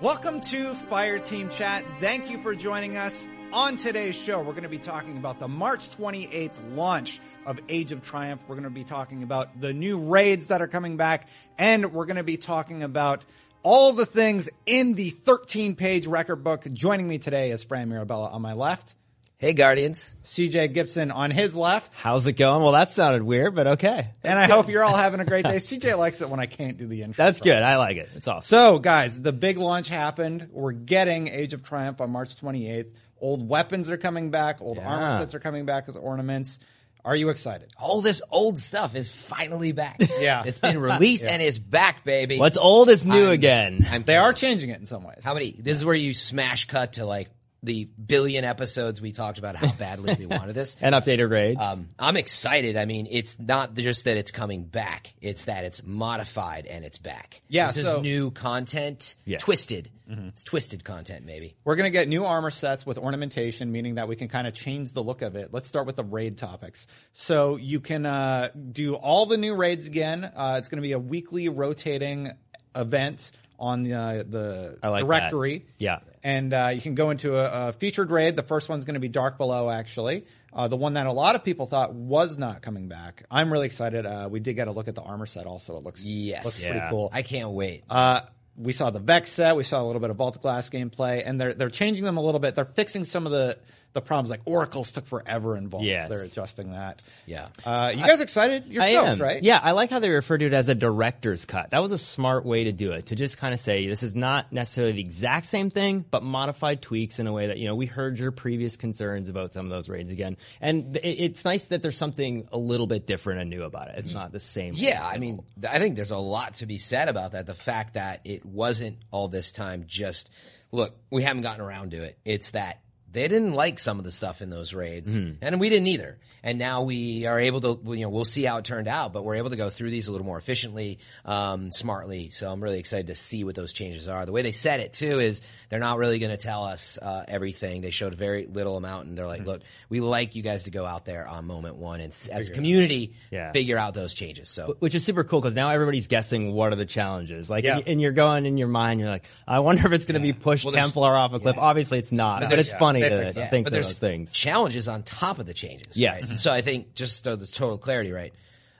Welcome to Fireteam Chat. Thank you for joining us. On today's show, we're going to be talking about the March 28th launch of Age of Triumph. We're going to be talking about the new raids that are coming back, and we're going to be talking about all the things in the 13 page record book. Joining me today is Fran Mirabella on my left, Hey, Guardians. CJ Gibson on his left, How's it going? Well, that sounded weird, but okay. and I hope you're all having a great day. CJ likes it when I can't do the intro. That's good. I like it. It's awesome. So, guys, the big launch happened. We're getting Age of Triumph on March 28th. Old weapons are coming back. Old armor sets are coming back as ornaments. Are you excited? All this old stuff is finally back. Yeah. It's been released and it's back, baby. What's old is new I'm- again. I'm, They are changing it in some ways. how many? This is where you smash cut to like the billion episodes we talked about how badly we wanted this. and updated raids. Um, I'm excited. I mean, it's not just that it's coming back; it's that it's modified and it's back. Yeah, this so- is new content, Yeah. twisted. It's twisted content, maybe. We're going to get new armor sets with ornamentation, meaning that we can kind of change the look of it. Let's start with the raid topics. So you can uh, do all the new raids again. Uh, it's going to be a weekly rotating event on the, uh, the like that. directory. Yeah. And uh, you can go into a, a featured raid. The first one's going to be Dark Below, actually. Uh, the one that a lot of people thought was not coming back. I'm really excited. Uh, we did get a look at the armor set also. It looks, Yes. looks Yeah. pretty cool. I can't wait. Uh, we saw the Vex set. We saw a little bit of Vault Glass gameplay, and they're they're changing them a little bit. They're fixing some of the the problems. Like Oracles took forever in Vault. Yes. They're adjusting that. Yeah. Uh, you guys excited? You're I stoked, am. right? Yeah, I like how they refer to it as a director's cut. That was a smart way to do it. To just kind of say this is not necessarily the exact same thing, but modified tweaks in a way that you know we heard your previous concerns about some of those raids again, and it, it's nice that there's something a little bit different and new about it. It's not the same. Yeah, I mean, I think there's a lot to be said about that. The fact that it wasn't all this time just, look, we haven't gotten around to it. It's that they didn't like some of the stuff in those raids, and we didn't either. And now we are able to, you know, we'll see how it turned out, but we're able to go through these a little more efficiently, um, smartly. So I'm really excited to see what those changes are. The way they said it too is they're not really going to tell us uh, everything. They showed very little amount, and they're like, "Look, we like you guys to go out there on moment one, and s- as a community, Yeah. figure out those changes." So which is super cool because now everybody's guessing what are the challenges. Like, Yeah. and, you're going in your mind, you're like, I wonder if it's going to be push Well, Templar off a cliff. Obviously, it's not, but it's yeah, funny fixed to think but there's things. challenges on top of the changes. Yeah. right? So I think just so there's total clarity, right?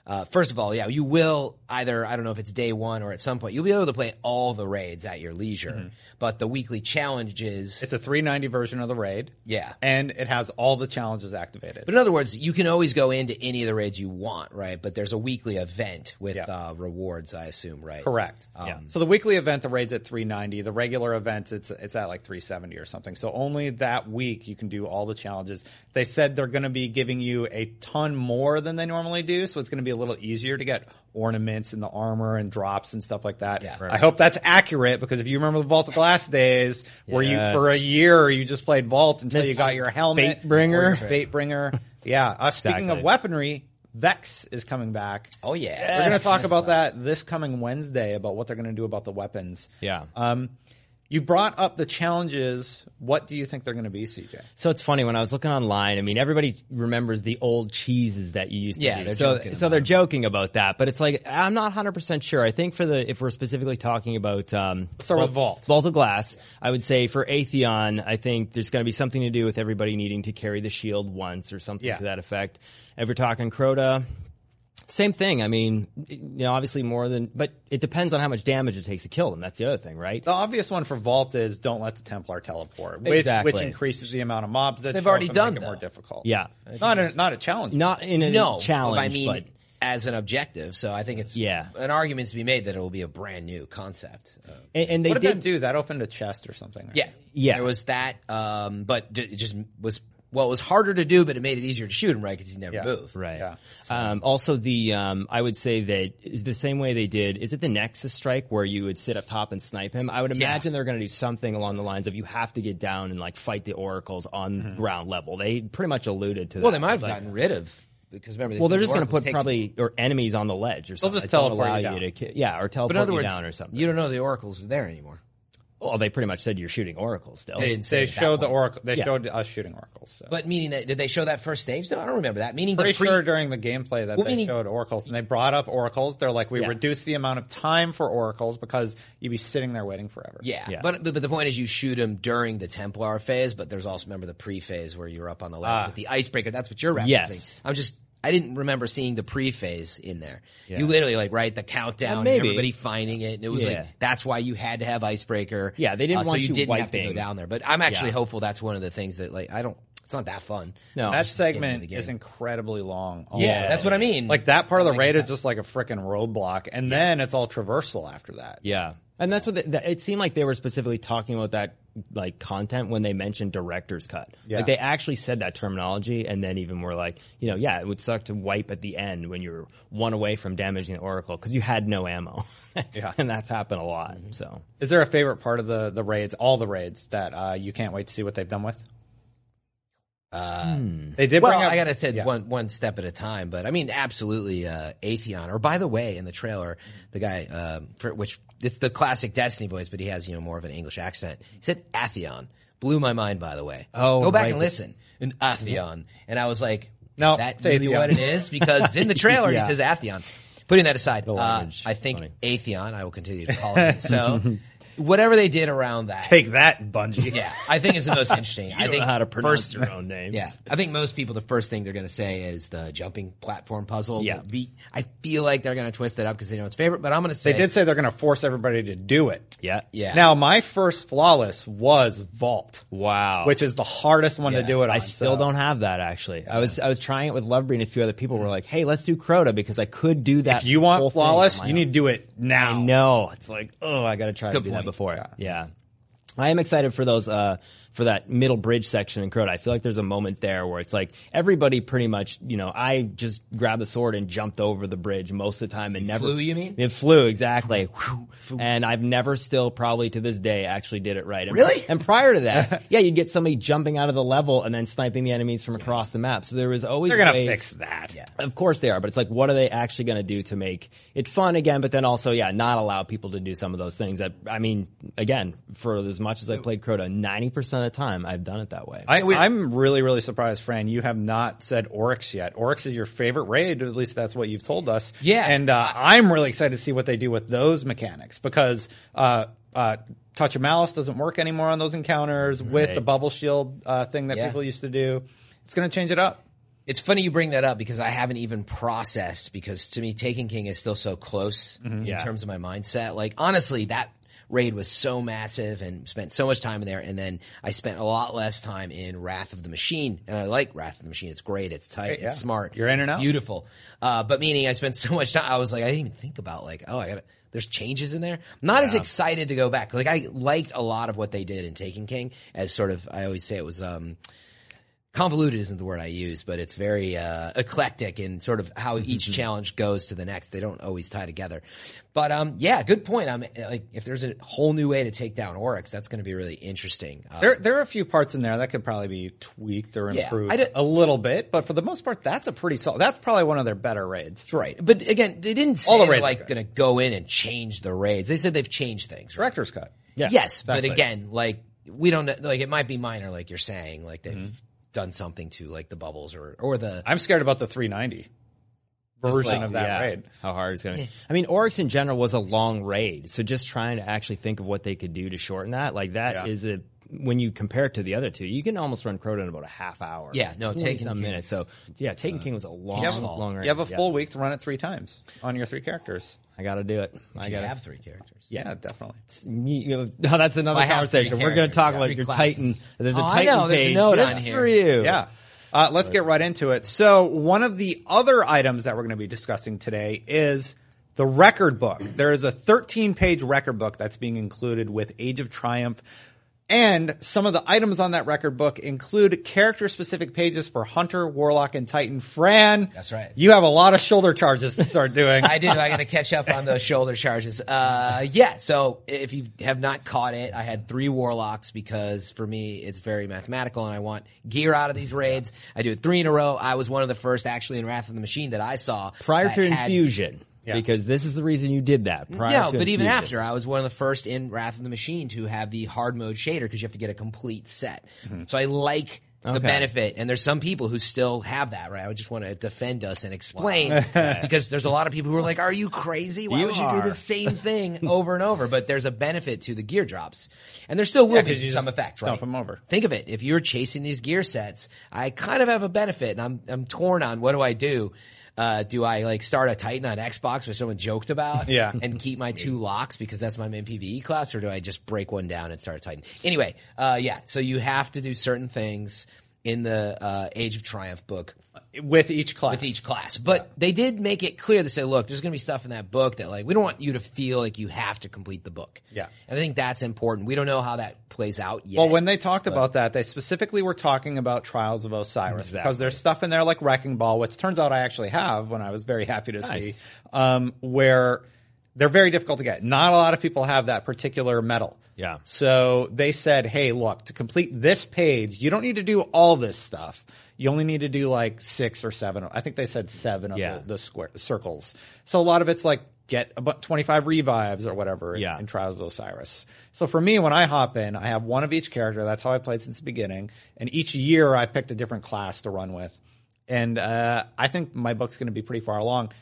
Uh, first of all, yeah, you will either I don't know if it's day one or at some point you'll be able to play all the raids at your leisure, but the weekly challenges. It's a 390 version of the raid. Yeah. And it has all the challenges activated. but in other words, you can always go into any of the raids you want, right? But there's a weekly event with Yeah. uh, rewards, I assume, right? Correct. yeah. So the weekly event, the raid's at 390. The regular event, it's it's at like 370 or something. So only that week you can do all the challenges. They said they're going to be giving you a ton more than they normally do, so it's going to be a little easier to get ornaments and the armor and drops and stuff like that. Yeah. I hope that's accurate because if you remember the Vault of Glass days, where you for a year you just played Vault until you got your helmet, Fatebringer. your Fatebringer. Yeah. Uh, speaking Exactly. of weaponry, Vex is coming back. Oh yeah. We're going to talk about that this coming Wednesday about what they're going to do about the weapons. Yeah. Um, you brought up the challenges. What do you think they're going to be, CJ? So it's funny when I was looking online. I mean, everybody remembers the old cheeses that you used to Yeah, do. they're so joking so they're joking about that, but it's like I'm not 100 percent sure. I think for the if we're specifically talking about um, start with Vault. Vault of Glass, I would say for Atheon, I think there's going to be something to do with everybody needing to carry the shield once or something Yeah. to that effect. If we're talking Crota. Same thing. I mean, you know, obviously more than, but it depends on how much damage it takes to kill them. That's the other thing, right? The obvious one for Vault is don't let the Templar teleport, which Exactly. which increases the amount of mobs that They've show already and done make it more that. difficult. Yeah. not a, not a challenge. Not in a no challenge, I mean, but as an objective. So I think it's Yeah. an argument to be made that it will be a brand new concept. Uh, and, and they what did, did that do? That opened a chest or something. right? yeah, Yeah. There was that, um, but d- it just was well, it was harder to do, but it made it easier to shoot him right because he never Yeah. moved. Right. Yeah. Um, also, the um, I would say that is the same way they did. Is it the Nexus strike where you would sit up top and snipe him? I would imagine they're going to do something along the lines of you have to get down and like fight the oracles on ground level. They pretty much alluded to that. Well, they might have Like, gotten rid of because remember. Well, they're just going to put probably or enemies on the ledge or something. just that don't teleport allow you down. to yeah, or teleport But in other you words, down or something. you don't know the oracles are there anymore. Well, they pretty much said you're shooting oracles still. They didn't say They showed the oracle. They Yeah. showed us shooting oracles. So. But meaning that did they show that first stage? though? I don't remember that. Meaning the pretty pre- sure during the gameplay that Well, they meaning- showed oracles and they brought up oracles. They're like, we Yeah. reduced the amount of time for oracles because you'd be sitting there waiting forever. Yeah, Yeah. But, but but the point is, you shoot them during the Templar phase, but there's also remember the pre-phase where you're up on the ledge Ah. with the icebreaker. That's what you're referencing. Yes. I'm just I didn't remember seeing the pre-phase in there. You literally like write the countdown, and maybe. everybody finding it, and it was Yeah. like that's why you had to have icebreaker. Yeah, they didn't uh, so want you you didn't have to go down there. But I'm actually Yeah. hopeful that's one of the things that like I don't. It's not that fun. No. That Just the beginning of segment is incredibly long. Oh, Yeah, that's what I mean. Like that part of the Like raid that. is just like a freaking roadblock, and then it's all traversal after that. Yeah, and that's what they, that, it seemed like they were specifically talking about that like content when they mentioned director's cut. Yeah. Like they actually said that terminology, and then even were like, you know, yeah, it would suck to wipe at the end when you're one away from damaging the oracle because you had no ammo. Yeah. and that's happened a lot. So Is there a favorite part of the the raids, all the raids, that uh, you can't wait to see what they've done with? They did Well, up. I gotta say yeah. one one step at a time, but I mean, absolutely, uh, Atheon. Or by the way, in the trailer, the guy, um, for which it's the classic Destiny voice, but he has you know more of an English accent. He said Atheon, blew my mind. By the way, Oh, go back right. and listen, an Atheon, and I was like, No, that's really Atheon. what it is because in the trailer Yeah. he says Atheon. Putting that aside, uh, I think funny. Atheon. I will continue to call it so. Whatever they did around that, Take that, Bungie. yeah, I think is the most interesting. I think know how to pronounce first, your own names. Yeah, I think most people the first thing they're going to say is the jumping platform puzzle. Yeah. Beat. I feel like they're going to twist it up because they know it's favorite, but I'm going to say They did say they're going to force everybody to do it. yeah, Yeah. Now, my first flawless was Vault, wow. which is the hardest one to do it on. I still so- don't have that actually. I was I was trying it with Lovebree and a few other people were like, "Hey, let's do Crota because I could do that." If you want flawless, you own." need to do it now. I know. It's like, oh, I got to try to do that point. before. Yeah. I am excited for those, uh, for that middle bridge section in Crota. I feel like there's a moment there where it's like everybody pretty much, you know, I just grabbed the sword and jumped over the bridge most of the time and never flew, you mean? It flew exactly, and I've never still probably to this day actually did it right. And, Really? And prior to that, yeah, you'd get somebody jumping out of the level and then sniping the enemies from across the map. So there was always They're to ways- fix that. Yeah. of course they are, but it's like, what are they actually going to do to make it fun again? But then also, yeah, not allow people to do some of those things. That I mean, again, for as much as I played Crota, ninety percent of the time I've done it that way. I, I'm really, really surprised, Fran. You have not said Oryx yet. Oryx is your favorite raid, at least that's what you've told us. Yeah. and uh, I'm really excited to see what they do with those mechanics because uh, uh, Touch of Malice doesn't work anymore on those encounters with the bubble shield uh, thing that Yeah. people used to do. It's going to change it up. It's funny you bring that up because I haven't even processed because to me Taken King is still so close in Yeah. terms of my mindset. Like honestly, that raid was so massive and spent so much time in there and then I spent a lot less time in Wrath of the Machine and I like Wrath of the Machine. It's great, it's tight, yeah. it's smart. You're in and out. Beautiful. Uh, but meaning I spent so much time I was like I didn't even think about like, oh I gotta there's changes in there. I'm not as excited to go back. Like I liked a lot of what they did in Taken King as sort of I always say it was um convoluted isn't the word I use, but it's very uh, eclectic in sort of how each challenge goes to the next. They don't always tie together. But um, yeah, good point. I'm like, if there's a whole new way to take down Oryx, that's going to be really interesting. Uh, There, there are a few parts in there that could probably be tweaked or improved did- a little bit, but for the most part, that's a pretty solid. That's probably one of their better raids. right, but again, they didn't say All the raids like going to go in and change the raids. They said they've changed things. Right? Director's cut. Yeah, yes, exactly. but again, like we don't know. Like it might be minor, like you're saying. Like they've Mm-hmm. Done something to like the bubbles or or the I'm scared about the 390 version like, of that yeah, raid. How hard it's going to be. I mean, Oryx in general was a long raid. So just trying to actually think of what they could do to shorten that, like that is Yeah. a, when you compare it to the other two, you can almost run Crota in about a half hour. Yeah, no, 40 Taken some King minutes. So yeah, Taken King was a long, You have, long raid. you have a Yeah. full week to run it three times on your three characters. I got to do it. I got to have three characters. Yeah, definitely. You know, that's another I conversation. We're going to talk yeah. about your classes. Titan. There's a Oh, I Titan know, there's a page note on just here. for you. Yeah. Uh, let's get right into it. So, one of the other items that we're going to be discussing today is the record book. There is a 13 page record book that's being included with Age of Triumph. And some of the items on that record book include character specific pages for Hunter, Warlock, and Titan. Fran. That's right. You have a lot of shoulder charges to start doing. I do. I got to catch up on those shoulder charges. Uh, yeah. So if you have not caught it, I had three warlocks because for me it's very mathematical, and I want gear out of these raids. I do it three in a row. I was one of the first actually in Wrath of the Machine that I saw Prior that to had- infusion. Because this is the reason you did that. Mm, prior no, to but even after, I was one of the first in Wrath of the Machine to have the hard mode shader because you have to get a complete set. Mm-hmm. So I like the Okay. benefit, and there's some people who still have that, right? I just want to defend us and explain because there's a lot of people who are like, "Are you crazy? Why You would you are." do the same thing over and over?" But there's a benefit to the gear drops, and there still will Yeah, be some effect, right? dump 'em over. Think of it: if you're chasing these gear sets, I kind of have a benefit, and I'm I'm torn on what do I do. Uh, do I like start a Titan on Xbox, which someone joked about, Yeah. and keep my two locks because that's my main PVE class, or do I just break one down and start a Titan? Anyway, uh, yeah. So you have to do certain things in the uh, Age of Triumph book with each class. with each class. But they did make it clear. to say, look, there's going to be stuff in that book that like we don't want you to feel like you have to complete the book. Yeah. and I think that's important. We don't know how that plays out yet. Well, when they talked about that, they specifically were talking about Trials of Osiris because there's stuff in there like Wrecking Ball, which turns out I actually have when I was very happy to see, um, where they're very difficult to get. Not a lot of people have that particular medal. Yeah. So they said, hey, look, to complete this page, you don't need to do all this stuff. You only need to do like six or seven. I think they said seven of Yeah. the, the square circles. So a lot of it's like get about 25 revives or whatever in- Yeah. in Trials of Osiris. So for me, when I hop in, I have one of each character. That's how I played since the beginning. And each year I picked a different class to run with. And uh, I think my book's going to be pretty far along.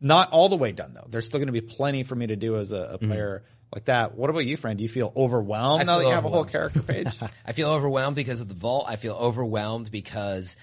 Not all the way done though. There's still going to be plenty for me to do as a, a player like that. What about you, friend? Do you feel overwhelmed I now that you have a whole character page? I feel overwhelmed because of the vault. I feel overwhelmed because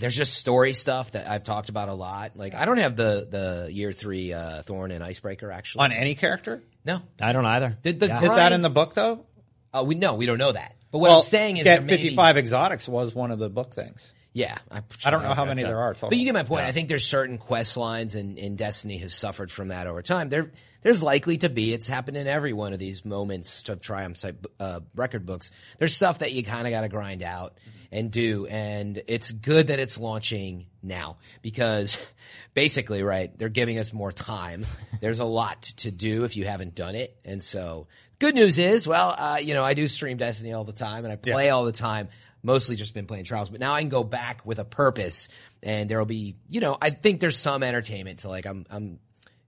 there's just story stuff that I've talked about a lot. Like I don't have the the year three uh, Thorn and Icebreaker actually. On any character? no, I don't either. the, the Yeah. Is that in the book though? Uh, we no, we don't know that. But what well, I'm saying is, get there may be- 55 exotics was one of the book things. Yeah, I, I don't know how many there are total. But you get my point. I think there's certain quest lines, and, and Destiny has suffered from that over time. There, there's likely to be. It's happened in every one of these moments of Triumph type uh, record books. There's stuff that you kind of got to grind out and do, and it's good that it's launching now because basically, right, they're giving us more time. There's a lot to do if you haven't done it, and so. Good news is, well, uh, you know, I do stream Destiny all the time and I play all the time mostly just been playing trials, but now I can go back with a purpose and there'll be, you know, I think there's some entertainment to like, I'm, I'm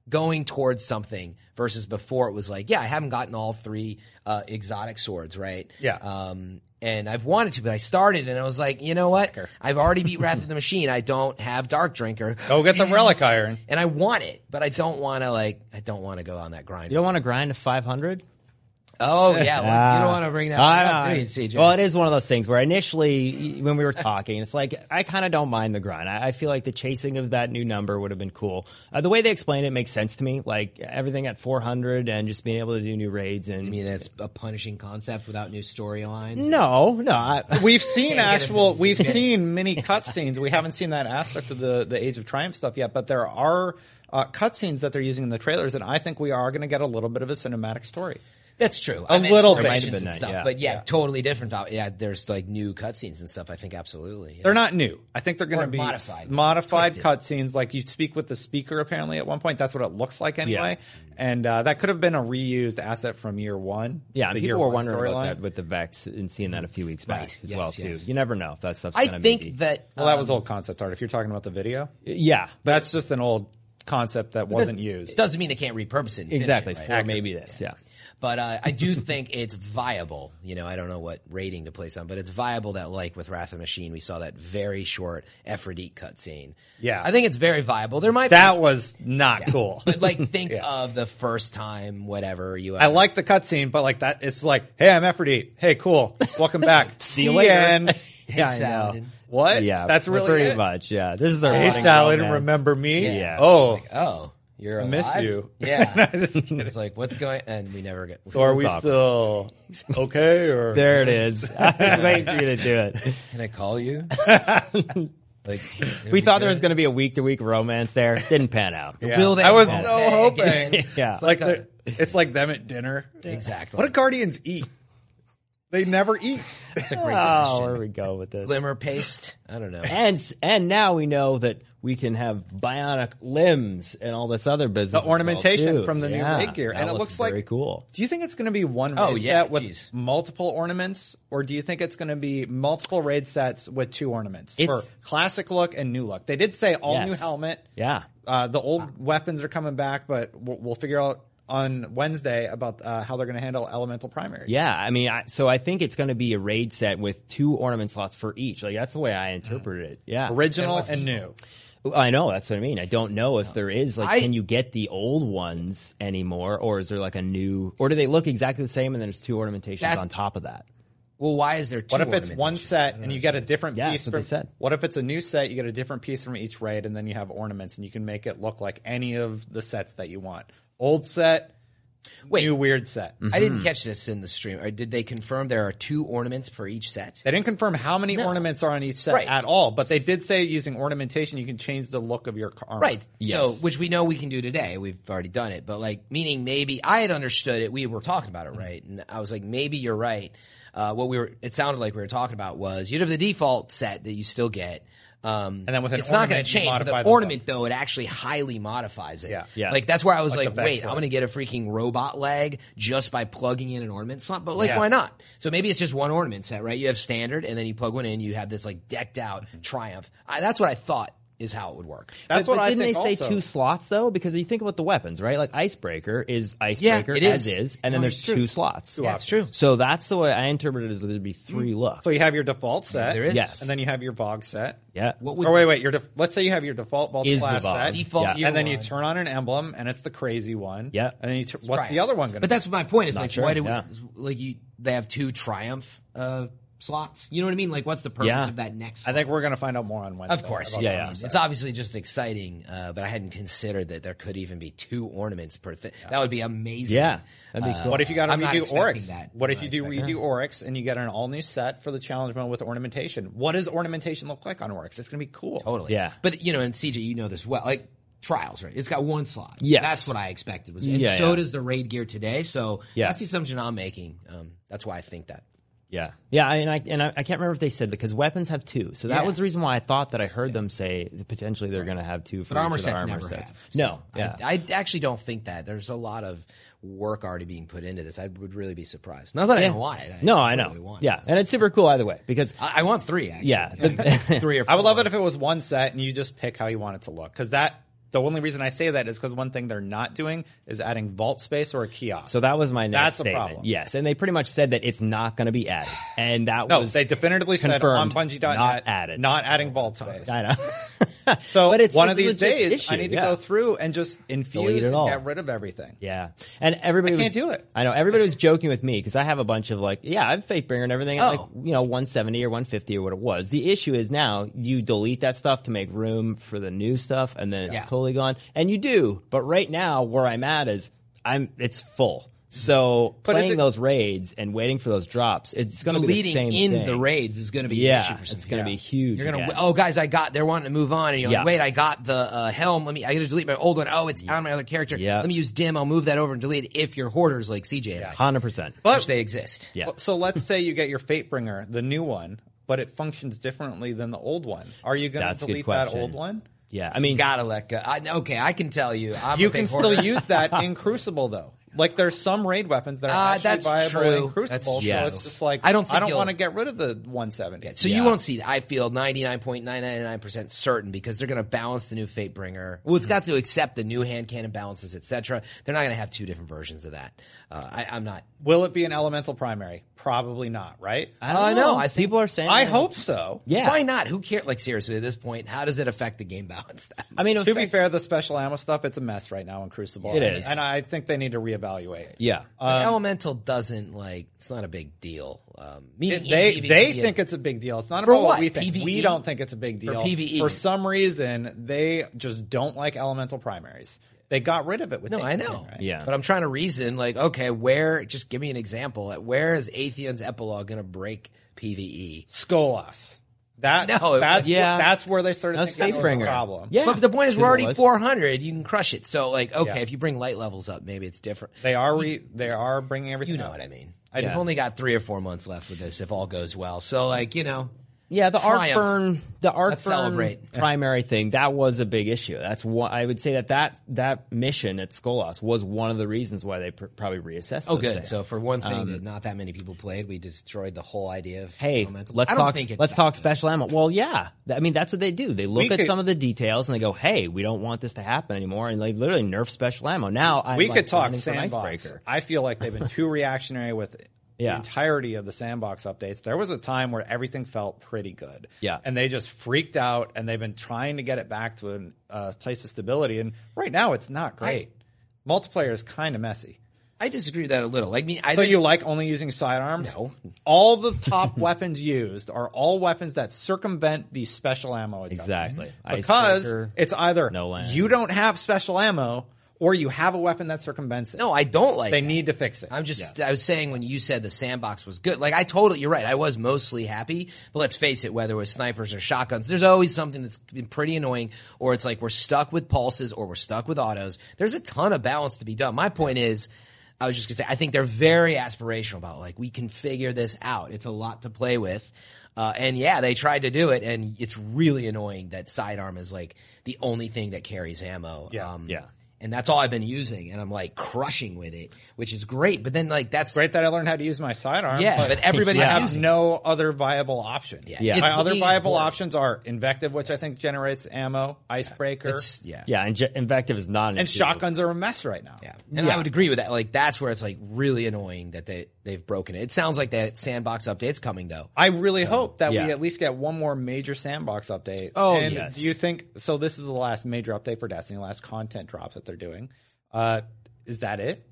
going towards something versus before it was like, yeah, I haven't gotten all three, uh, exotic swords, right? Yeah. Um, and I've wanted to, but I started and I was like, you know what? I've already beat Wrath of the Machine. I don't have Dark Drinker. Go get the relic iron. And I want it, but I don't want to like, I don't want to go on that grind. You don't want to grind to 500? Oh yeah. well, you don't want to bring that I one up, know. do you, CJ? Well, it is one of those things where initially, when we were talking, it's like I kind of don't mind the grind. I, I feel like the chasing of that new number would have been cool. Uh, the way they explain it makes sense to me. Like everything at 400 and just being able to do new raids and I mean, it's a punishing concept without new storylines. no, no. I, We've seen actual, we've seen mini cutscenes. We haven't seen that aspect of the, the Age of Triumph stuff yet, but there are uh, cutscenes that they're using in the trailers, and I think we are going to get a little bit of a cinematic story. That's true. A little bit. missions Might and that, stuff, yeah. but yeah, totally different. Yeah, there's like new cutscenes and stuff. I think absolutely. yeah. They're not new. I think they're going to be modified. modified cutscenes. Like you speak with the speaker apparently at one point. That's what it looks like anyway. And uh, that could have been a reused asset from year one. Yeah, and the people year were wondering about storyline. that with the Vex and seeing that a few weeks back Right. as Yes, well too. You never know if that stuff's I gonna think maybe- that. Well, that um, was old concept art. If you're talking about the video, yeah, that's just an old concept that wasn't used. It doesn't mean they can't repurpose it. and exactly it, right? for maybe this. Yeah. But uh, I do think it's viable. You know, I don't know what rating to place on, but it's viable that, like with Wrath of Machine, we saw that very short Efrideet cutscene. Yeah. I think it's very viable. There might That be, was not cool. but like think Yeah. of the first time, whatever you. I like the cutscene, but like that, it's like, hey, I'm Efrideet. Hey, cool. Welcome back. See you The later. Hey, Yeah, I know. What? Yeah, that's really pretty it? much. Yeah, this is our Hey, budding Salad, romance. remember me? Yeah. Oh, Oh, you're I miss you. Yeah. It's like what's going, and we never get. so are we Stop. still okay? Or There it is. I was waiting for you to do it. Can I call you? like We thought there was going to be a week to week romance there. Didn't pan out. Yeah. Will they I was come so back? hoping. Yeah. It's like they're- it's like them at dinner. exactly. What do guardians eat? They never eat. That's a great Oh, question. where we go with this? Glimmer paste. I don't know. And and now we know that we can have bionic limbs and all this other business. The as well, ornamentation from the new Yeah, raid gear. And it looks looks like- very cool. Do you think it's going to be one raid Oh, yeah, set with geez. multiple ornaments, or do you think it's going to be multiple raid sets with two ornaments for classic look and new look? They did say all Yes. new helmet. Yeah. Uh, the old weapons are coming back, but we'll, we'll figure out on Wednesday about uh, how they're going to handle elemental primary. Yeah, I mean, I, so I think it's going to be a raid set with two ornament slots for each. Like that's the way I interpreted it. Yeah, Original and new. I know that's what I mean. I don't know if there is like, I- can you get the old ones anymore, or is there like a new, or do they look exactly the same and then there's two ornamentations That- on top of that? Well, why is there two? What if it's one set and you get a different Yeah, piece? that's what they from, said. What if it's a new set? You get a different piece from each raid, and then you have ornaments, and you can make it look like any of the sets that you want. Old set, Wait. new weird set. I Mm-hmm. didn't catch this in the stream. Or did they confirm there are two ornaments per each set? They didn't confirm how many ornaments are on each set Right. at all, but they did say using ornamentation you can change the look of your armor. Right. So, Yes. which we know we can do today. We've already done it. But like, meaning maybe I had understood it. We were talking about it, right? And I was like, maybe you're right. Uh, what we were, it sounded like we were talking about was you'd have the default set that you still get. Um, And then with an it's not going to change. With the ornament, though, it actually highly modifies it. Yeah. Yeah. Like that's where I was Like like, wait, I'm going to get a freaking robot leg just by plugging in an ornament slot. But like, Yes. why not? So maybe it's just one ornament set, right? You have standard, and then you plug one in. You have this like decked out Triumph. I, that's what I thought is how it would work. That's but, what but I didn't think they say two slots though? Because you think about the weapons, right? Like Icebreaker is Icebreaker it as is. is, and No, then there's it's true. two slots. Yeah, it's true. So that's the way I interpreted it as there'd be three looks. So you have your default set. there is. Yes. And then you have your VOG set. yeah. What would Or wait, wait. Your def- let's say you have your default vault Is the class VOG. set. Default Yeah. year and then you turn on an emblem, and it's the crazy one. Yeah. And then you tur- what's Triumph. the other one going to But that's my point. Is like, sure, why do we, yeah. like you? They have two Triumph uh, slots. You know what I mean? Like, what's the purpose Yeah. of that next? I think we're going to find out more on Wednesday. Of course, yeah, yeah. It's obviously just exciting, uh, but I hadn't considered that there could even be two ornaments per thing. That would be amazing. Yeah. That'd be Uh. What if you got to I'm not redo expecting Oryx? that. What if I'm you do expecting redo Oryx and you get an all new set for the challenge mode with ornamentation? What does ornamentation look like on Oryx? It's going to be cool. Totally. Yeah. But you know, and CJ, you know this well. Like trials, right? It's got one slot. Yes. That's what I expected. Was and Yeah, so yeah. does the raid gear today. So Yeah. that's the assumption I'm making. Um, that's why I think that. Yeah, yeah, I- and I and I, I can't remember if they said because weapons have two, so that Yeah. was the reason why I thought that I heard them say that potentially they're going to have two for But each armor of the sets armor never sets. have. no, yeah, I, I actually don't think that. There's a lot of work already being put into this. I would really be surprised. Not that I Yeah. don't want it. I no, I know. totally want it. yeah, and it's super cool either way because I, I want three. Actually. Yeah. three or. Four. I would love it if it was one set and you just pick how you want it to look. Because that, the only reason I say that is because one thing they're not doing is adding vault space or a kiosk. so that was my next That's the statement. problem. Yes, and they pretty much said that it's not going to be added, and that no, was they definitively said on Bungie.net, not added. not adding vault space. I know. So But it's one of these days, issue, I need to yeah. go through and just infuse and all. get rid of everything. Yeah, and everybody I was, can't do it. I know everybody was joking with me because I have a bunch of like, yeah, I have Fatebringer and everything, at Oh. like you know, 170 or 150 or what it was. The issue is now you delete that stuff to make room for the new stuff, and then it's Yeah. totally gone. And you do, but right now where I'm at is I'm it's full. So But playing it- those raids and waiting for those drops, it's going to be the Deleting same in thing. the raids is going to be Yeah, issue for it's going to people. be huge. You're gonna, oh guys, I got, they're wanting to move on, and you're Yeah. like, wait, I got the uh, helm. Let me, I got to delete my old one. Oh, it's on my other character. Yeah. Let me use DIM. I'll move that over and delete it. If you're hoarders like CJ and I, hundred percent. which they exist. Yeah. So let's say you get your Fatebringer, the new one, but it functions differently than the old one. Are you going to delete that old one? Yeah, I mean, you Gotta let go. I, okay, I can tell you, I'm you can hoarder. still use that in Crucible though. Like there's some raid weapons that are Uh, actually that's viable true. in Crucible. That's so true. it's just like I don't I don't want to get rid of the 170. So Yeah. you won't see. I feel ninety nine point nine nine nine percent certain because they're going to balance the new Fatebringer. Well, it's got to accept the new hand cannon balances, etc. They're not going to have two different versions of that. Uh, I, I'm not. Will it be an elemental primary? Probably not, right? I don't Uh, know. no, I think- people are saying. I that. hope so. Yeah. Why not? Who cares? Like seriously, at this point, how does it affect the game balance? That I mean, it To be affects- fair, the special ammo stuff, it's a mess right now in Crucible. It and, is. And I think they need to reevaluate. Yeah. But elemental doesn't like. It's not a big deal. Um, meaning It- they PvE, they yeah. think it's a big deal. It's not For about what what? we think. PvE? We don't think it's a big deal. PvE? For some reason, they just don't like elemental primaries. They got rid of it with No, I know. right? Yeah. But I'm trying to reason, like, okay, where? Just give me an example. Where is Atheon's epilogue going to break PVE? Skolas. That's No, that's yeah. where, that's where they started That's thinking that was Fatebringer. problem. Yeah. But the point is, we're already 400. You can crush it. So, like, okay, Yeah. if you bring light levels up, maybe it's different. They are re, they are bringing everything. You know up. what I mean. I I've do. only got three or four months left with this if all goes well. So, like, you know, Yeah, the Triumph. Artburn, the Artburn primary thing, that was a big issue. That's what I would say that that, that mission at Skolas was one of the reasons why they pr- probably reassessed. oh, good. things. So, for one thing um, that not that many people played, we destroyed the whole idea of Hey, let's talk. Let's talk good. special ammo. Well, yeah. I mean, that's what they do. They look We at could- some of the details and they go, "Hey, we don't want this to happen anymore," and they literally nerf special ammo. Now, I'm we like could talk running for an sandbox. icebreaker. I feel like they've been too reactionary with the entirety of the sandbox updates. There was a time where everything felt pretty good. Yeah. And they just freaked out and they've been trying to get it back to a uh, place of stability. And right now it's not great. Multiplayer is kind of messy. I disagree with that a little. I mean, I So you like only using sidearms? No. All the top weapons used are all weapons that circumvent the special ammo adjustment. Exactly. Because it's either no land. you don't have special ammo or you have a weapon that circumvents it. no, I don't like it. they that. need to fix it. I'm just, I was saying when you said the sandbox was good, like I totally, you're right. I was mostly happy, but let's face it, whether it was snipers or shotguns, there's always something that's been pretty annoying, or it's like we're stuck with pulses or we're stuck with autos. There's a ton of balance to be done. My point is, I was just gonna say, I think they're very aspirational about like, we can figure this out. It's a lot to play with. Uh, and yeah, they tried to do it, and it's really annoying that sidearm is like the only thing that carries ammo. Yeah. Um, Yeah. And that's all I've been using, and I'm like crushing with it, which is great. But then like that's Great that I learned how to use my sidearm. Yeah, but everybody I has have using it. no other viable option. Yeah. Yeah. My other viable boring. options are invective, which I think generates ammo, icebreaker, It's, yeah. Yeah, and Je- invective is not an and issue. shotguns are a mess right now. Yeah. And I would agree with that. Like that's where it's like really annoying that they they've broken it. It sounds like that sandbox update's coming though. I really hope that yeah. we at least get one more major sandbox update. Oh, and yes. do you think so? This is the last major update for Destiny, the last content drop that they're doing. Uh, is that it?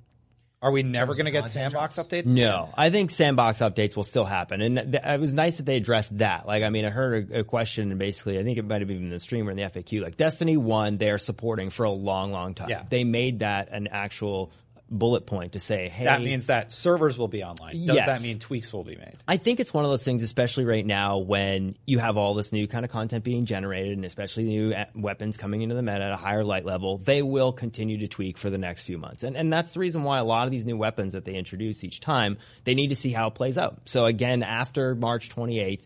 Are we never going to get content sandbox updates? No, I think sandbox updates will still happen, and th- it was nice that they addressed that. Like, I mean, I heard a, a question, and basically, I think it might have been in the stream or in the FAQ. Like, Destiny One, they're supporting for a long, long time. Yeah. They made that an actual bullet point to say, hey, That means that servers will be online. Does Yes. that mean tweaks will be made? I think it's one of those things, especially right now when you have all this new kind of content being generated, and especially new eh, weapons coming into the meta at a higher light level. They will continue to tweak for the next few months, and and that's the reason why a lot of these new weapons that they introduce each time they need to see how it plays out. So again, after March 28th.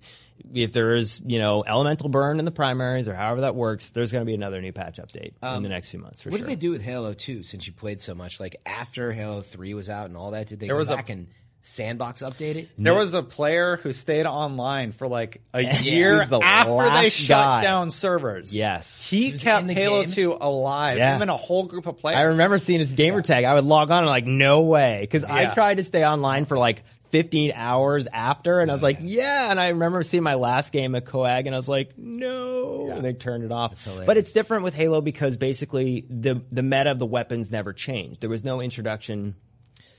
If there is, you know, elemental burn in the primaries or however that works, there's going to be another new patch update in um, the next few months for What sure. did they do with Halo 2 since you played so much? Like after Halo 3 was out and all that, did they There go was a- back and sandbox update it? There was a player who stayed online for like a year the after they shut guy. down servers. Yes. He, was kept Halo game? 2 alive. Yeah. Him and a whole group of players. I remember seeing his gamer tag. I would log on and like, no way. Cause I tried to stay online for like 15 hours after and I was like, yeah. And I remember seeing my last game at Coag and I was like, no. And they turned it off. But it's different with Halo because basically the, the meta of the weapons never changed. There was no introduction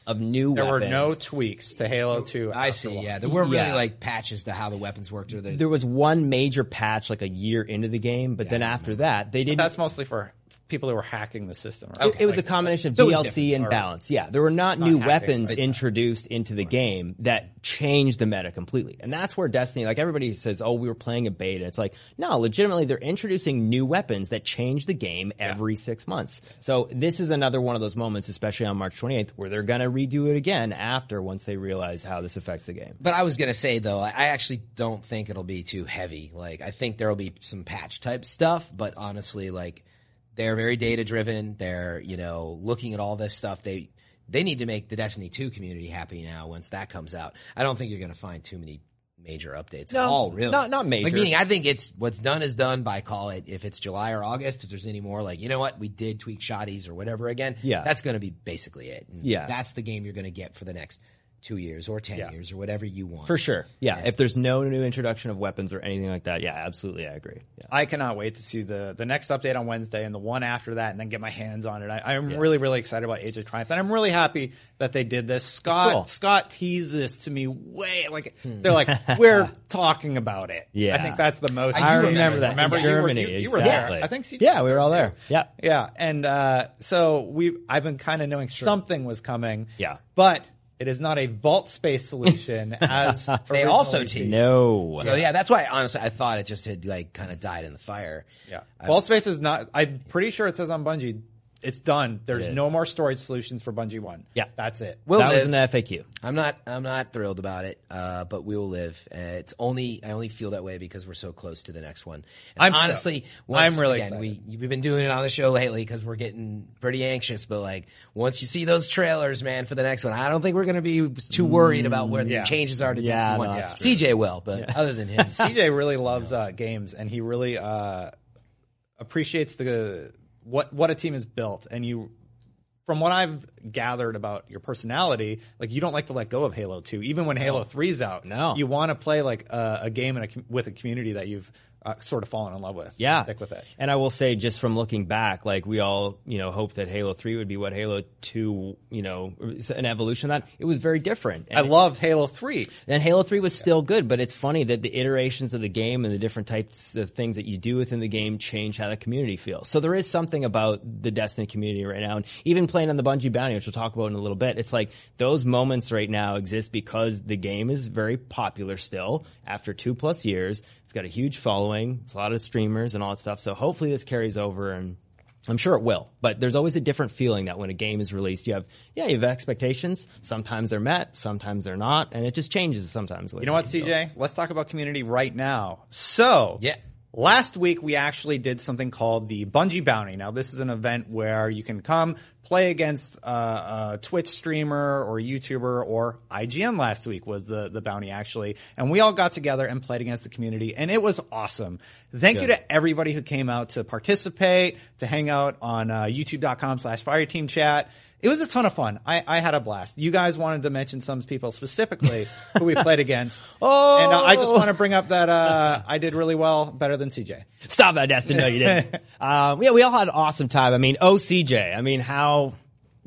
of new there weapons. were no tweaks to Halo 2. I see. Yeah, there weren't Yeah. really like patches to how the weapons worked. Or the, There was one major patch like a year into the game, but then after that, they didn't. That's mostly for people who were hacking the system. It, it was a combination of So DLC and balance. Yeah, there were not, new hacking, weapons but- introduced into the game that changed the meta completely. And that's where Destiny, like everybody says, oh, we were playing a beta. It's like, no, legitimately, they're introducing new weapons that change the game every six months. So this is another one of those moments, especially on March 28th, where they're going to redo it again after once they realize how this affects the game. But I was gonna say though, I I actually don't think it'll be too heavy. Like I think there'll be some patch type stuff, but honestly, like they're very data driven. They're you know looking at all this stuff. They they need to make the Destiny two community happy now. Once that comes out, I don't think you're gonna find too many major updates No, at all. Really, not- not major. Like, meaning, I think it's what's done is done. By call it if it's July or August. If there's any more, like you know what, we did tweak shotties or whatever again. Yeah. that's gonna be basically it. And Yeah. that's the game you're gonna get for the next two years or ten Yeah. years or whatever you want. For sure. Yeah, If there's no new introduction of weapons or anything like that, yeah, absolutely, I agree. Yeah. I cannot wait to see the the next update on Wednesday and the one after that, and then get my hands on it. I, I'm really really excited about Age of Triumph, and I'm really happy that they did this. Scott cool. Scott teased this to me way like they're like we're talking about it. Yeah. I think that's the most. I do remember that Remember you were- Germany, You, you were exactly. there. I think. CJ Yeah, we were all there. Yeah. Yeah, and uh, so we I've been kind of knowing something was coming. Yeah. but it is not a vault space solution as They also originally teased. teased. No. So yeah, that's why honestly I thought it just had like kind of died in the fire. Yeah, uh, vault space is not. I'm pretty sure it says on Bungie, it's done. There's It no more storage solutions for Bungie One. Yeah. that's it. We'll that was live. in the FAQ. I'm not I'm not thrilled about it, uh, but we will live. Uh, it's only I only feel that way because we're so close to the next one. And I'm honestly, once, I'm really again, we we've been doing it on the show lately because we're getting pretty anxious. But like once you see those trailers, man, for the next one, I don't think we're going to be too worried about where yeah. the changes are to Yeah, Destiny no, One. that's CJ will, but other than him, CJ really loves uh, games, and he really uh, appreciates the what what a team is built. And you, from what I've gathered about your personality, like you don't like to let go of Halo Two, even when Halo 3's out. No. you want to play like a, a game in a, with a community that you've uh, sort of fallen in love with. Yeah. stick with it. And I will say, just from looking back, like we all, you know, hoped that Halo 3 would be what Halo 2, you know, an evolution of that. It was very different. And I loved Halo Three. And Halo 3 was still good, but it's funny that the iterations of the game and the different types of things that you do within the game change how the community feels. So there is something about the Destiny community right now. And even playing on the Bungie Bounty, which we'll talk about in a little bit, it's like those moments right now exist because the game is very popular still after two plus years. It's got a huge following. There's a lot of streamers and all that stuff. So hopefully this carries over and I'm sure it will, but there's always a different feeling that when a game is released, you have, yeah, you have expectations. Sometimes they're met, sometimes they're not, and it just changes sometimes. You know what, CJ? Let's talk about community right now. So, Yeah. Last week we actually did something called the Bungie Bounty. Now this is an event where you can come play against uh, a Twitch streamer or YouTuber or IGN. Last week was the the bounty actually, and we all got together and played against the community, and it was awesome. Thank you to everybody who came out to participate, to hang out on uh, YouTube.com/slash Fireteam Chat. It was a ton of fun. I, I had a blast. You guys wanted to mention some people specifically who we played against. oh! And uh, I just want to bring up that uh, I did really well, better than CJ. Stop that, Destin. No, you didn't. um, yeah, we all had an awesome time. I mean, OCJ. I mean, how,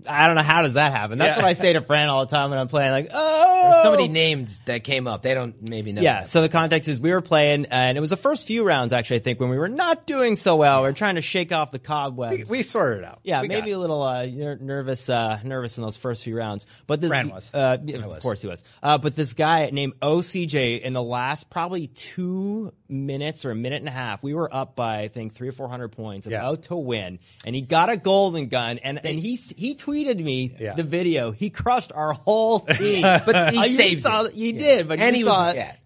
I don't know, how does that happen? That's Yeah. what I say to Fran all the time when I'm playing, like, oh! somebody named that came up. They don't maybe know. Yeah, that. so the context is we were playing, and it was the first few rounds, actually, I think, when we were not doing so well. We are trying to shake off the cobwebs. We, we sorted it out. Yeah, We maybe a little uh, nervous, uh, nervous in those first few rounds. But this, Fran was. Uh, yeah, of course he was. Uh, but this guy named OCJ in the last probably two minutes or a minute and a half, we were up by I think three or four hundred points, Yeah. about to win, and he got a golden gun, and and he he tweeted me Yeah. the video. He crushed our whole team, But he Uh, saved saw, it. You did, but and you he saw was it. yeah.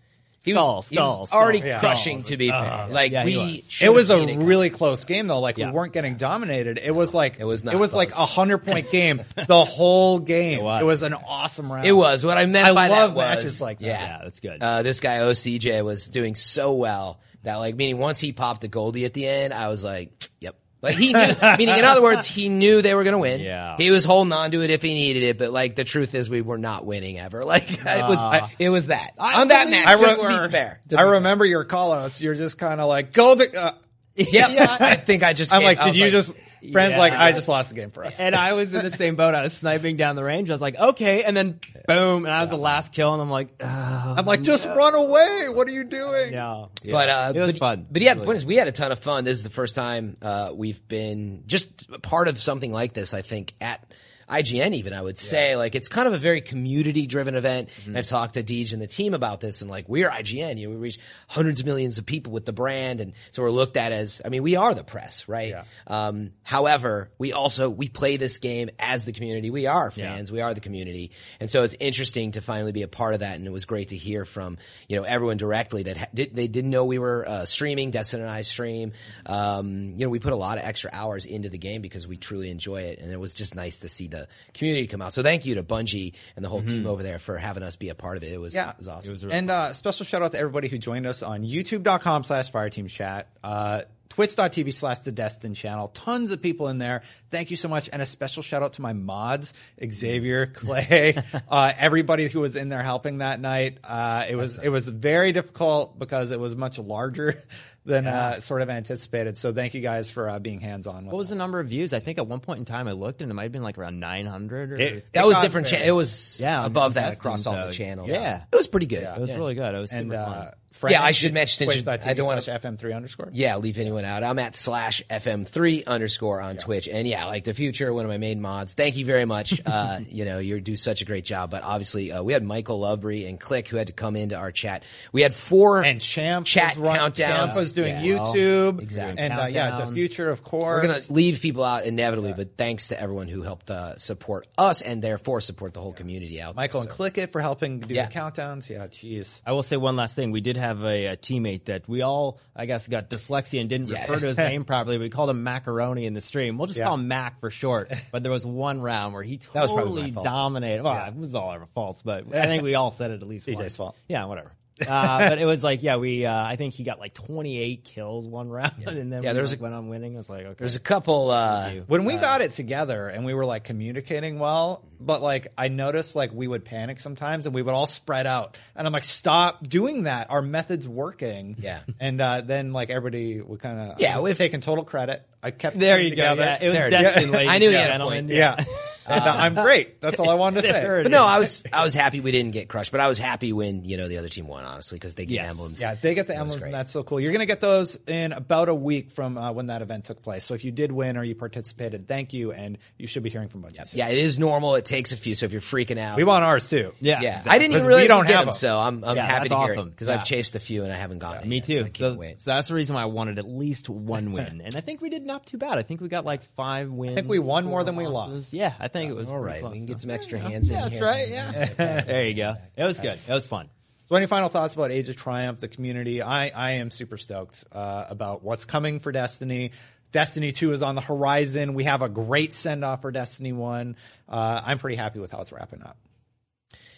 He Skull, was, he skull, was skull. already Yeah. crushing. To be fair, like Yeah, we, was. It was a it really close game though. Like Yeah. we weren't getting dominated. It was like It was not It was like a hundred point game the whole game. It was. was. an awesome round. It was what I meant I by love that was matches like that. Yeah, Yeah, that's good. Uh, this guy OCJ was doing so well that like meaning once he popped the Goldie at the end, I was like, yep. Like he knew, meaning in other words, he knew they were going to win. Yeah. He was holding on to it if he needed it, but like the truth is we were not winning ever. Like it was, it was that on that match. I just re- to be fair. I remember your call outs. You're just kind of like, go the, uh, Yeah, I think I just. I'm gave- like, did was you just Friends Yeah. like, I just lost the game for us. And I was in the same boat. I was sniping down the range. I was like, okay. And then boom. And I was the last kill. And I'm like, oh, I'm like, just run away. What are you doing? no. But uh, It was but, fun. But yeah, It the point is, we had a ton of fun. This is the first time uh, we've been just part of something like this. I think at IGN, even I would say, like it's kind of a very community-driven event. Mm-hmm. I've talked to Deej and the team about this, and like we're IGN, you know, we reach hundreds of millions of people with the brand, and so we're looked at as, I mean, we are the press, right? Yeah. Um, however, we also we play this game as the community. We are fans. We are the community, and so it's interesting to finally be a part of that. And it was great to hear from you know everyone directly that ha- did, they didn't know we were uh, streaming. Destin and I stream. Um, you know, we put a lot of extra hours into the game because we truly enjoy it, and it was just nice to see the community come out. So thank you to Bungie and the whole team over there for having us be a part of it. It was Yeah. it was awesome. and uh, special shout out to everybody who joined us on youtube.com slash fireteam chat, uh, twitch.tv slash the Destin channel. Tons of people in there. Thank you so much. And a special shout out to my mods, Xavier, Clay, uh, everybody who was in there helping that night. Uh, it was, it was very difficult because it was much larger than uh, sort of anticipated. So thank you guys for uh, being hands on. What was the number of views? I think at one point in time I looked and it might have been like around 900 or It- that was different. Cha- it was Yeah, above that across all the channels. yeah. it was pretty good. it was really good. It was super and fun. Frank, Yeah, I should mention- Twitch.tv I don't wanna- slash FM3 underscore. Yeah, leave anyone out. I'm at slash FM3 underscore on Twitch. And yeah, like the future, one of my main mods. Thank you very much. Uh, you know, you do such a great job. But obviously, uh, we had Michael Lovebury and Click who had to come into our chat. We had four And Champ chat was run, countdowns. Champ was doing Yeah. YouTube. Exactly. And uh, yeah, the future, of course. We're gonna leave people out inevitably, but thanks to everyone who helped uh, support us and therefore support the whole community out. Michael there. and Click It for helping do Yeah. the countdowns. Yeah, jeez. I will say one last thing. We did have a, a teammate that we all, I guess, got dyslexia and didn't Yes. refer to his name properly. We called him Macaroni in the stream. We'll just Yeah. call him Mac for short. But there was one round where he totally dominated. Well, it was all our faults, but I think we all said it at least CJ's once. fault. Yeah, whatever. Uh, but it was like, yeah, we. Uh, I think he got like 28 kills one round, and then Yeah, we, there was like, a- went on winning. I was like, okay, There's a couple. Uh, When we got it together and we were like communicating well, but like I noticed like we would panic sometimes and we would all spread out. And I'm like, stop doing that. Our method's working. Yeah. And uh, then like everybody would kind of Yeah, if- taking total credit. I kept there it you go. together. Yeah, it was There it is. destined, ladies I knew he had a gentlemen. point. Yeah. and uh, I'm great. That's all I wanted to say. But no, I was I was happy we didn't get crushed, but I was happy when you know the other team won, honestly, because they get Yes. emblems. Yeah, they get the emblems, and that's so cool. You're going to get those in about a week from uh, when that event took place. So if you did win or you participated, thank you, and you should be hearing from Bungie. soon. Yeah, it is normal. It takes a few, so if you're freaking out, We want ours too. Yeah, Yeah, exactly. I didn't even Because realize we don't we get have them, them. so I'm I'm Yeah, happy that's to hear awesome. it because Yeah. I've chased a few and I haven't gotten it. Me yet, too. So I can't So, wait. so that's the reason why I wanted at least one win, and I think we did not too bad. I think we got like five wins. I think we won more than we losses. lost. Yeah, I think it was all right. pretty close, we can so- get some extra Yeah, hands in Yeah, that's here. right. Yeah, there you go. It was good. It was fun. So any final thoughts about Age of Triumph, the community? I, I am super stoked uh, about what's coming for Destiny. Destiny 2 is on the horizon. We have a great send off for Destiny 1. Uh, I'm pretty happy with how it's wrapping up.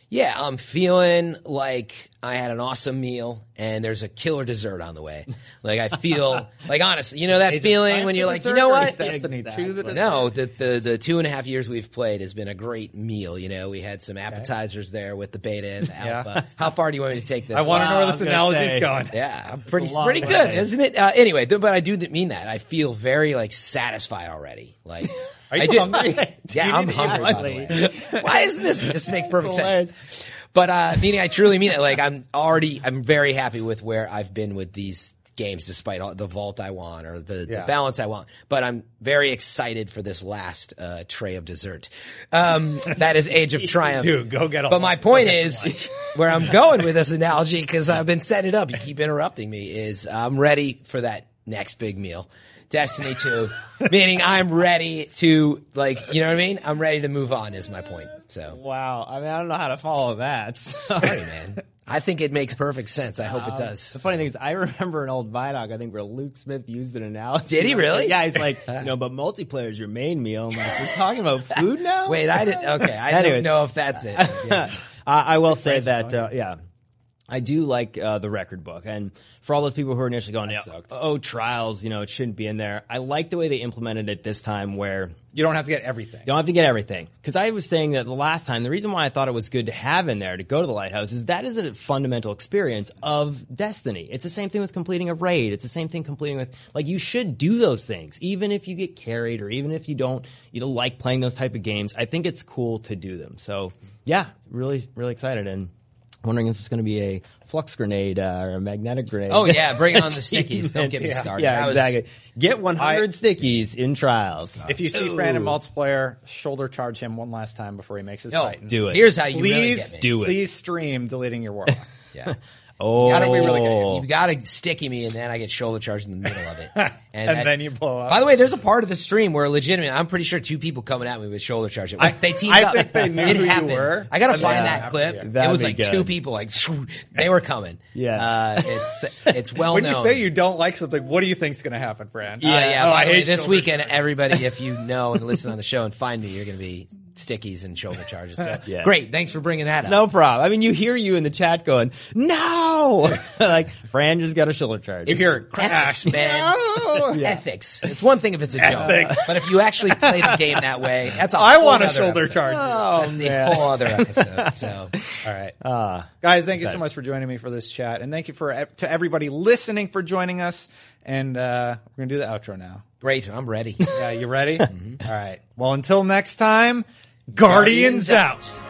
Yeah, I'm feeling like I had an awesome meal and there's a killer dessert on the way. Like I feel like honestly, you know that feeling when you're like, you know what? Destiny 2 the dessert? No, the, the the two and a half years we've played has been a great meal. You know, we had some appetizers there with the beta and the Yeah. alpha. How far do you want me to take this? I want to know where I this was gonna analogy is say. going. Yeah, I'm pretty pretty way. good, isn't it? Uh, anyway, th- but I do th- mean that. I feel very like satisfied already. Like, Are you I do- hungry? Do Yeah, you I'm need to eat hungry. By the way. Why isn't this? This makes perfect sense. But uh, meaning, I truly mean it. Like, I'm already, I'm very happy with where I've been with these games, despite all the vault I want or the, Yeah. the balance I want. But I'm very excited for this last uh, tray of dessert. Um, that is Age of Triumph. Dude, go get a But my point is, where I'm going with this analogy, because I've been setting it up, you keep interrupting me, is I'm ready for that next big meal. Destiny 2, meaning I'm ready to, like, you know what I mean? I'm ready to move on, is my point. So, Wow. I mean, I don't know how to follow that. sorry, man. I think it makes perfect sense. I hope it does. The funny thing is, I remember an old Vidoc, I think, where Luke Smith used an analogy. Did he really? Yeah, he's like, no, but multiplayer is your main meal. I'm like, we're talking about food now? Wait, I didn't, okay, I don't know if that's it. Yeah. Uh, I will say that, uh, yeah. I do like uh, the record book, and for all those people who are initially going, oh, oh, trials, you know, it shouldn't be in there. I like the way they implemented it this time, where You don't have to get everything. you don't have to get everything. Because I was saying that the last time, the reason why I thought it was good to have in there to go to the lighthouse is that is a fundamental experience of Destiny. It's the same thing with completing a raid. It's the same thing completing with like you should do those things, even if you get carried or even if you don't you don't like playing those type of games. I think it's cool to do them. So yeah, really really excited and. Wondering if it's going to be a flux grenade uh, or a magnetic grenade. Oh yeah, bring on the stickies. Don't get me Yeah, started. Yeah, That was- exactly. Get 100 I- stickies in trials. If you see Fran in multiplayer, shoulder charge him one last time before he makes his No, Titan. do it. Here's how you really Please, get me. Do it. please stream deleting your warlock. Yeah. Oh, You gotta, we really get you gotta sticky me, and then I get shoulder charged in the middle of it, and, And that- then you blow up. By the way, there's a part of the stream where legitimate. I'm pretty sure two people coming at me with shoulder charge. Like, they teamed I up. think they knew it who you happened. were, I gotta find they that clip. yeah. It That'd was like good. two people, like they were coming. Yeah. uh, it's it's well when known. you say you don't like something, what do you think's going to happen, Fran? Uh, yeah, Oh, I hate this shoulder weekend, everybody, if you know and listen on the show and find me, you're going to be stickies and shoulder charges. So, Yeah. Great, thanks for bringing that up. No problem. I mean, you hear you in the chat going, no! like, Fran just got a shoulder charge. If You hear crash, man. No. Ethics. It's one thing if it's a joke, Ethics. but if you actually play the game that way, that's a I whole want a shoulder episode. charge. Oh, That's the whole other episode. So, All right. Ah. Guys, thank you so much for joining me for this chat. And thank you for to everybody listening for joining us. And uh, we're going to do the outro now. great. I'm ready. Yeah, you ready? All right. Well, until next time, Guardians, Guardians out.